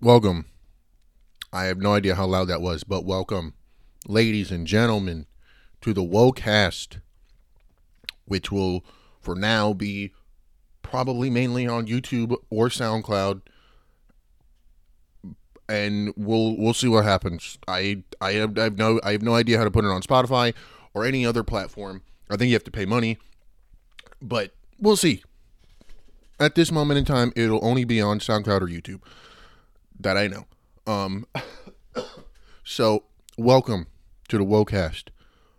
Welcome. I have no idea how loud that was, but welcome, ladies and gentlemen, to the Wocast, which will, for now, be probably mainly on YouTube or SoundCloud, and we'll we'll see what happens. I I have, I have no I have no idea how to put it on Spotify or any other platform. I think you have to pay money, but we'll see. At this moment in time, it'll only be on SoundCloud or YouTube that I know. Um, so welcome to the WoCast.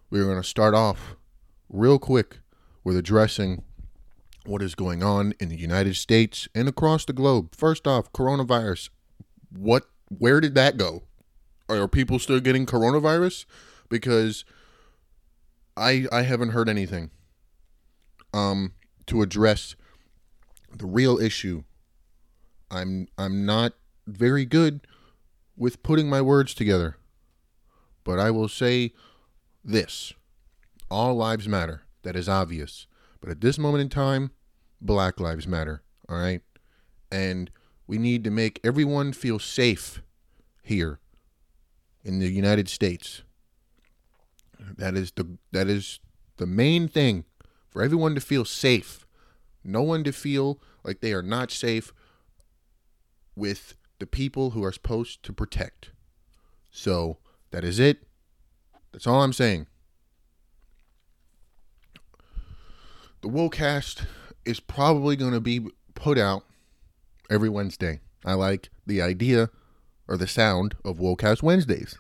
We're going to start off real quick with addressing what is going on in the United States and across the globe. First off, coronavirus. What? Where did that go? Are people still getting coronavirus? Because I I haven't heard anything. Um, to address the real issue. I'm I'm not very good with putting my words together. But I will say this all lives matter. That is obvious. But at this moment in time, black lives matter. All right. And we need to make everyone feel safe here in the United States. That is the that is the main thing for everyone to feel safe. No one to feel like they are not safe with the people who are supposed to protect. So that is it. That's all I'm saying. The Wocast is probably going to be put out every Wednesday. I like the idea or the sound of Wocast Wednesdays.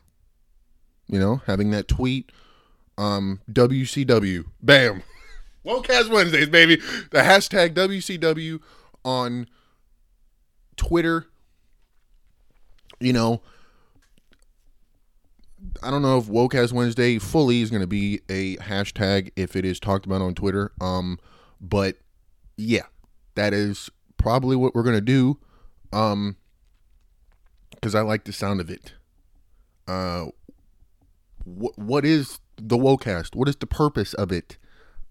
You know, having that tweet, um, WCW, bam, Wocast Wednesdays, baby. The hashtag WCW on Twitter you know, I don't know if Wocast Wednesday fully is going to be a hashtag if it is talked about on Twitter. Um, but yeah, that is probably what we're going to do. Um, because I like the sound of it. Uh, what what is the Wocast? What is the purpose of it?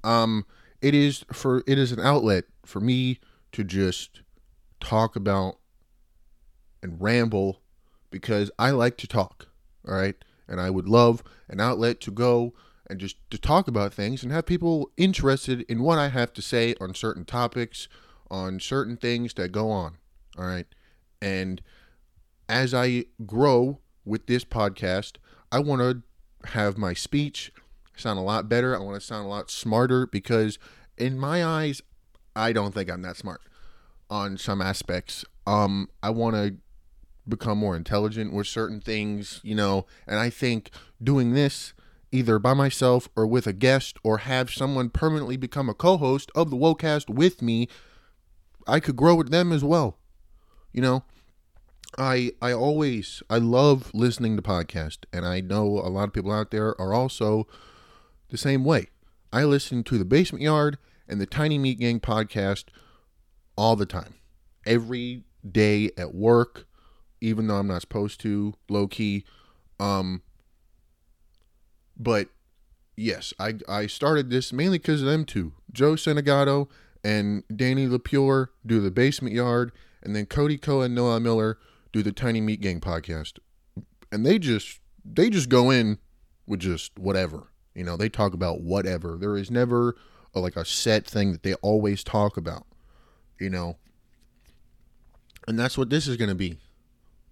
Um, it is for it is an outlet for me to just talk about and ramble because I like to talk, all right? And I would love an outlet to go and just to talk about things and have people interested in what I have to say on certain topics, on certain things that go on, all right? And as I grow with this podcast, I want to have my speech sound a lot better. I want to sound a lot smarter because in my eyes, I don't think I'm that smart on some aspects. Um, I want to become more intelligent with certain things, you know, and I think doing this either by myself or with a guest or have someone permanently become a co-host of the WoCast with me, I could grow with them as well. You know, I I always I love listening to podcasts and I know a lot of people out there are also the same way. I listen to the Basement Yard and the Tiny Meat Gang podcast all the time. Every day at work, even though I'm not supposed to, low key. Um, but yes, I I started this mainly because of them two, Joe Santagato and Danny LoPriore do the Basement Yard, and then Cody Cohen and Noel Miller do the Tiny Meat Gang podcast, and they just they just go in with just whatever, you know. They talk about whatever. There is never a, like a set thing that they always talk about, you know. And that's what this is going to be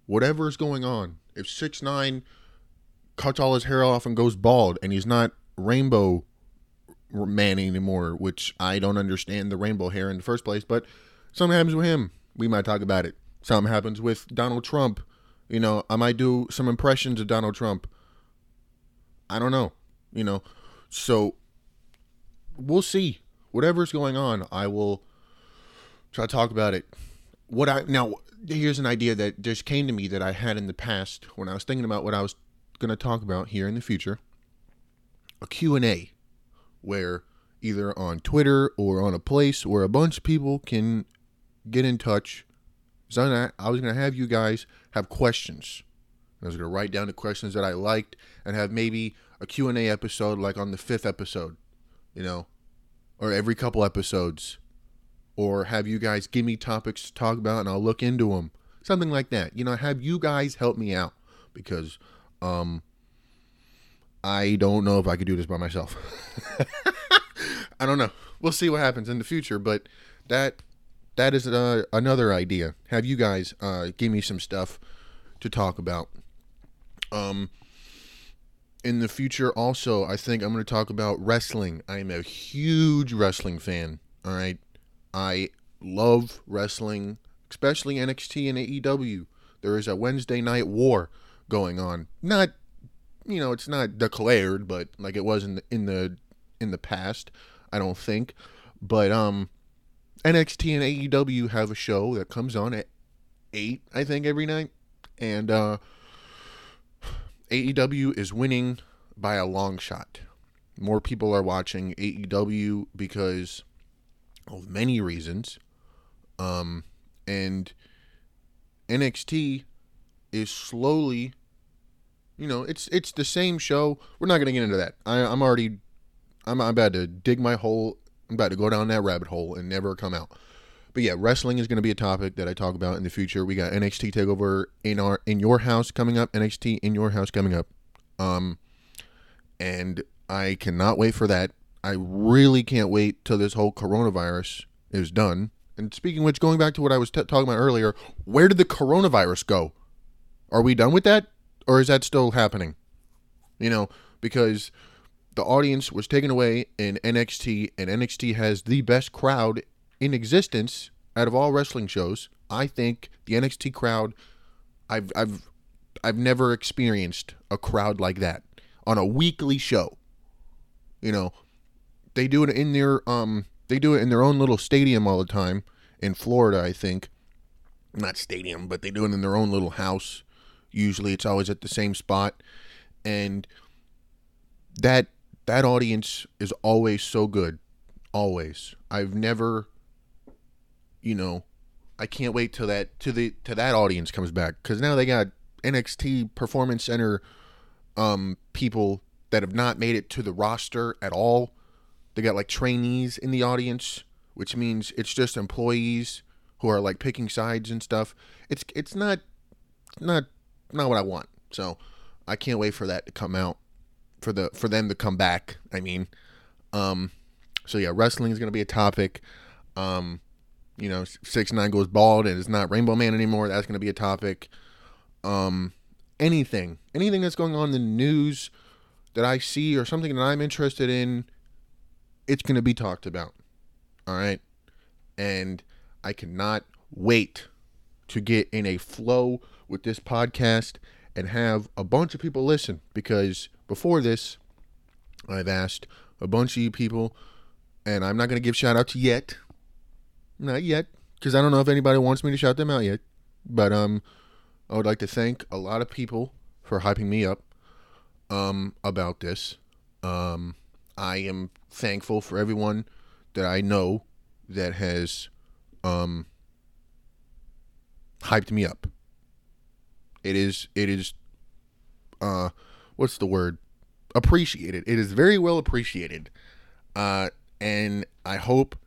whatever is going on. If six nine cuts all his hair off and goes bald, and he's not rainbow man anymore, which I don't understand the rainbow hair in the first place. But something happens with him, we might talk about it. Something happens with Donald Trump. You know, I might do some impressions of Donald Trump. I don't know. You know, so we'll see. Whatever's going on, I will try to talk about it. What I now here's an idea that just came to me that I had in the past when I was thinking about what I was going to talk about here in the future. A Q&A where either on Twitter or on a place where a bunch of people can get in touch. So I was going to have you guys have questions. I was going to write down the questions that I liked and have maybe a Q&A episode like on the 5th episode, you know, or every couple episodes or have you guys give me topics to talk about and I'll look into them. something like that. You know, have you guys help me out because um I don't know if I could do this by myself. I don't know. We'll see what happens in the future, but that that is uh, another idea. Have you guys uh, give me some stuff to talk about? Um, in the future, also, I think I'm going to talk about wrestling. I am a huge wrestling fan. All right, I love wrestling, especially NXT and AEW. There is a Wednesday night war going on. Not, you know, it's not declared, but like it was in the in the in the past. I don't think, but um, NXT and AEW have a show that comes on at eight, I think, every night, and uh, AEW is winning by a long shot. More people are watching AEW because of many reasons, um, and NXT is slowly, you know, it's it's the same show. We're not gonna get into that. I, I'm already, I'm, I'm about to dig my hole I'm about to go down that rabbit hole and never come out. But yeah, wrestling is going to be a topic that I talk about in the future. We got NXT Takeover in our in your house coming up. NXT in your house coming up. Um, and I cannot wait for that. I really can't wait till this whole coronavirus is done. And speaking which, going back to what I was t- talking about earlier, where did the coronavirus go? Are we done with that, or is that still happening? You know, because the audience was taken away in NXT, and NXT has the best crowd in existence out of all wrestling shows. I think the NXT crowd, I've I've I've never experienced a crowd like that on a weekly show. You know, they do it in their um they do it in their own little stadium all the time in Florida, I think. Not stadium, but they do it in their own little house. Usually it's always at the same spot. And that that audience is always so good. Always. I've never you know, I can't wait till that to the to that audience comes back cuz now they got NXT Performance Center um people that have not made it to the roster at all. They got like trainees in the audience, which means it's just employees who are like picking sides and stuff. It's it's not not not what I want. So I can't wait for that to come out for the for them to come back. I mean, um, so yeah, wrestling is going to be a topic. Um, you know, six nine goes bald and is not Rainbow Man anymore. That's going to be a topic. Um, anything, anything that's going on in the news that I see or something that I'm interested in, it's going to be talked about. All right, and I cannot wait to get in a flow with this podcast and have a bunch of people listen because before this, I've asked a bunch of you people, and I'm not going to give shout outs yet. Not yet, because I don't know if anybody wants me to shout them out yet. But um, I would like to thank a lot of people for hyping me up um, about this. Um, I am thankful for everyone that I know that has um, hyped me up. It is it is uh what's the word? Appreciated. It is very well appreciated. Uh and I hope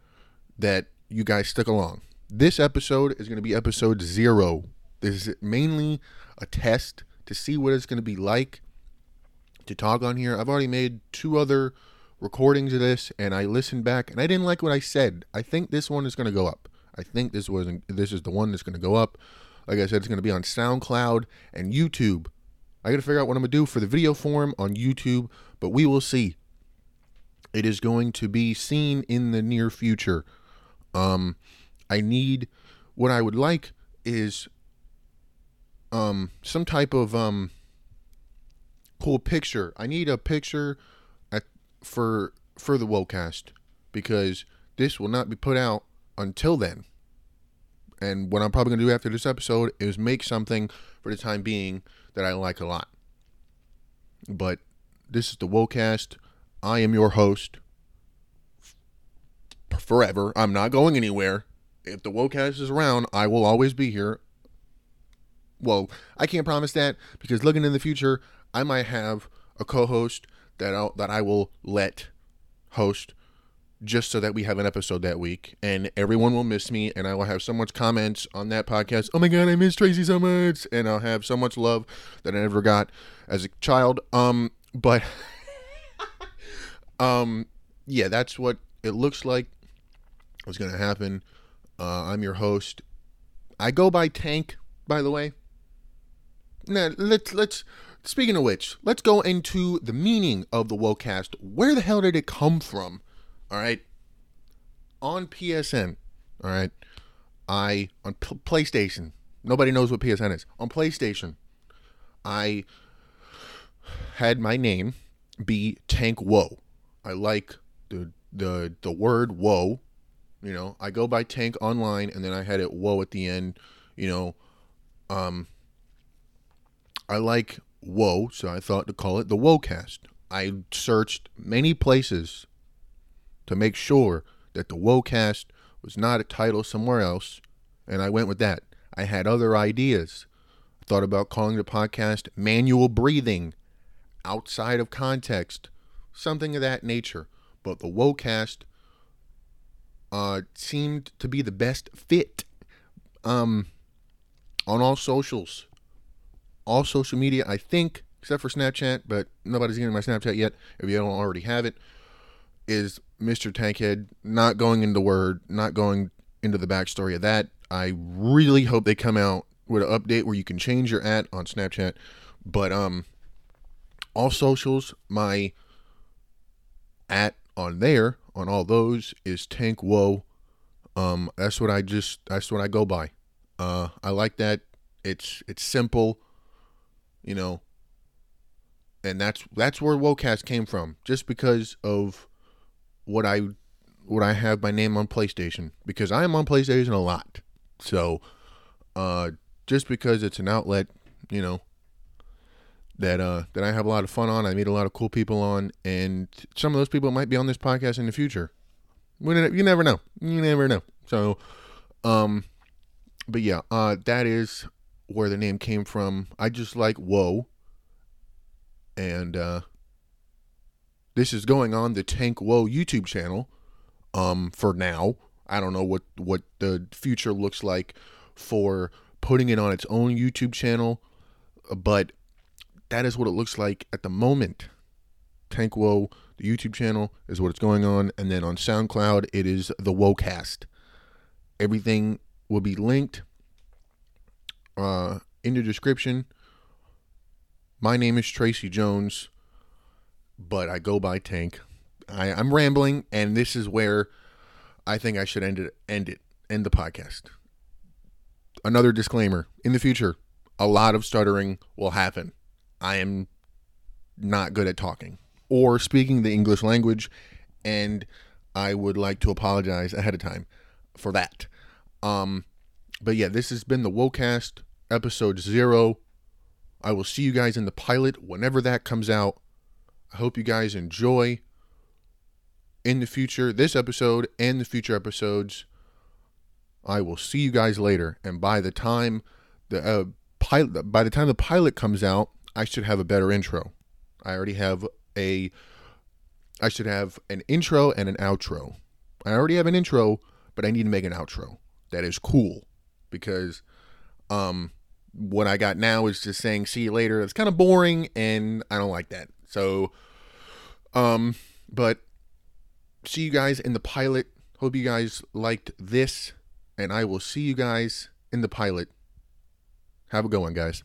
that you guys stick along. This episode is going to be episode 0. This is mainly a test to see what it's going to be like to talk on here. I've already made two other recordings of this and I listened back and I didn't like what I said. I think this one is going to go up. I think this was this is the one that's going to go up. Like I said, it's going to be on SoundCloud and YouTube. I got to figure out what I'm going to do for the video form on YouTube, but we will see. It is going to be seen in the near future. Um, I need what I would like is um some type of um cool picture. I need a picture for for the Wocast because this will not be put out until then and what I'm probably going to do after this episode is make something for the time being that I like a lot. But this is the Wocast. I am your host forever. I'm not going anywhere. If the Wocast is around, I will always be here. Well, I can't promise that because looking in the future, I might have a co-host that i that I will let host just so that we have an episode that week and everyone will miss me and I will have so much comments on that podcast. Oh my god, I miss Tracy so much and I'll have so much love that I never got as a child. Um but um yeah, that's what it looks like was going to happen. Uh, I'm your host. I go by Tank, by the way. Now, let's let's speaking of which, let's go into the meaning of the Wocast. Where the hell did it come from? All right. On PSN, all right. I on P- PlayStation. Nobody knows what PSN is. On PlayStation, I had my name be Tank Woe. I like the the the word woe. You know, I go by Tank online and then I had it woe at the end, you know. Um I like whoa, so I thought to call it the Wocast. I searched many places to make sure that the Wocast was not a title somewhere else, and I went with that. I had other ideas. I thought about calling the podcast Manual Breathing, outside of context, something of that nature. But the Wocast uh, seemed to be the best fit um, on all socials all social media, I think, except for Snapchat, but nobody's getting my Snapchat yet. If you don't already have it, is Mr. Tankhead not going into word, not going into the backstory of that. I really hope they come out with an update where you can change your at on Snapchat. But um, all socials, my at on there on all those is Tank Whoa. Um, that's what I just that's what I go by. Uh, I like that. It's it's simple you know. And that's that's where Wocast came from, just because of what I what I have my name on PlayStation because I am on PlayStation a lot. So, uh, just because it's an outlet, you know, that uh that I have a lot of fun on, I meet a lot of cool people on, and some of those people might be on this podcast in the future. You never know. You never know. So, um, but yeah, uh, that is where the name came from. I just like whoa. And uh, this is going on the Tank Whoa YouTube channel. Um, for now, I don't know what what the future looks like for putting it on its own YouTube channel, but that is what it looks like at the moment. Tank Whoa, the YouTube channel, is what it's going on, and then on SoundCloud, it is the Wocast. Everything will be linked uh, in the description. My name is Tracy Jones, but I go by Tank. I, I'm rambling, and this is where I think I should end it. End it. End the podcast. Another disclaimer: in the future, a lot of stuttering will happen. I am not good at talking or speaking the English language, and I would like to apologize ahead of time for that. Um, but yeah, this has been the Wocast episode zero. I will see you guys in the pilot whenever that comes out. I hope you guys enjoy in the future, this episode and the future episodes. I will see you guys later. And by the time the uh, pilot, by the time the pilot comes out, I should have a better intro. I already have a, I should have an intro and an outro. I already have an intro, but I need to make an outro that is cool because um what I got now is just saying see you later. It's kind of boring and I don't like that. So um but see you guys in the pilot. Hope you guys liked this and I will see you guys in the pilot. Have a good one, guys.